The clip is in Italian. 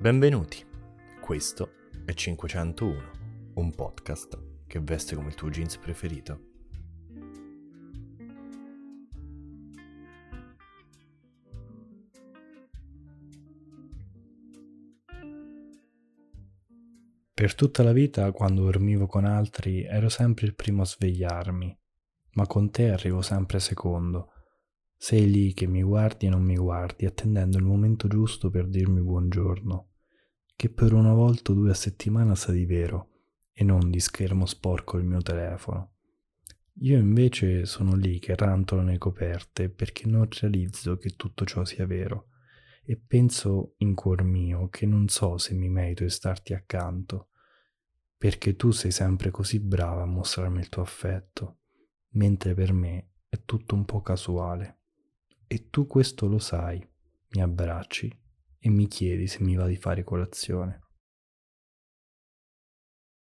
Benvenuti, questo è 501, un podcast che veste come il tuo jeans preferito. Per tutta la vita, quando dormivo con altri, ero sempre il primo a svegliarmi, ma con te arrivo sempre secondo. Sei lì che mi guardi e non mi guardi, attendendo il momento giusto per dirmi buongiorno che per una volta o due a settimana sa di vero e non di schermo sporco il mio telefono. Io invece sono lì che rantolo nelle coperte perché non realizzo che tutto ciò sia vero e penso in cuor mio che non so se mi merito di starti accanto, perché tu sei sempre così brava a mostrarmi il tuo affetto, mentre per me è tutto un po' casuale. E tu questo lo sai, mi abbracci e mi chiedi se mi va di fare colazione.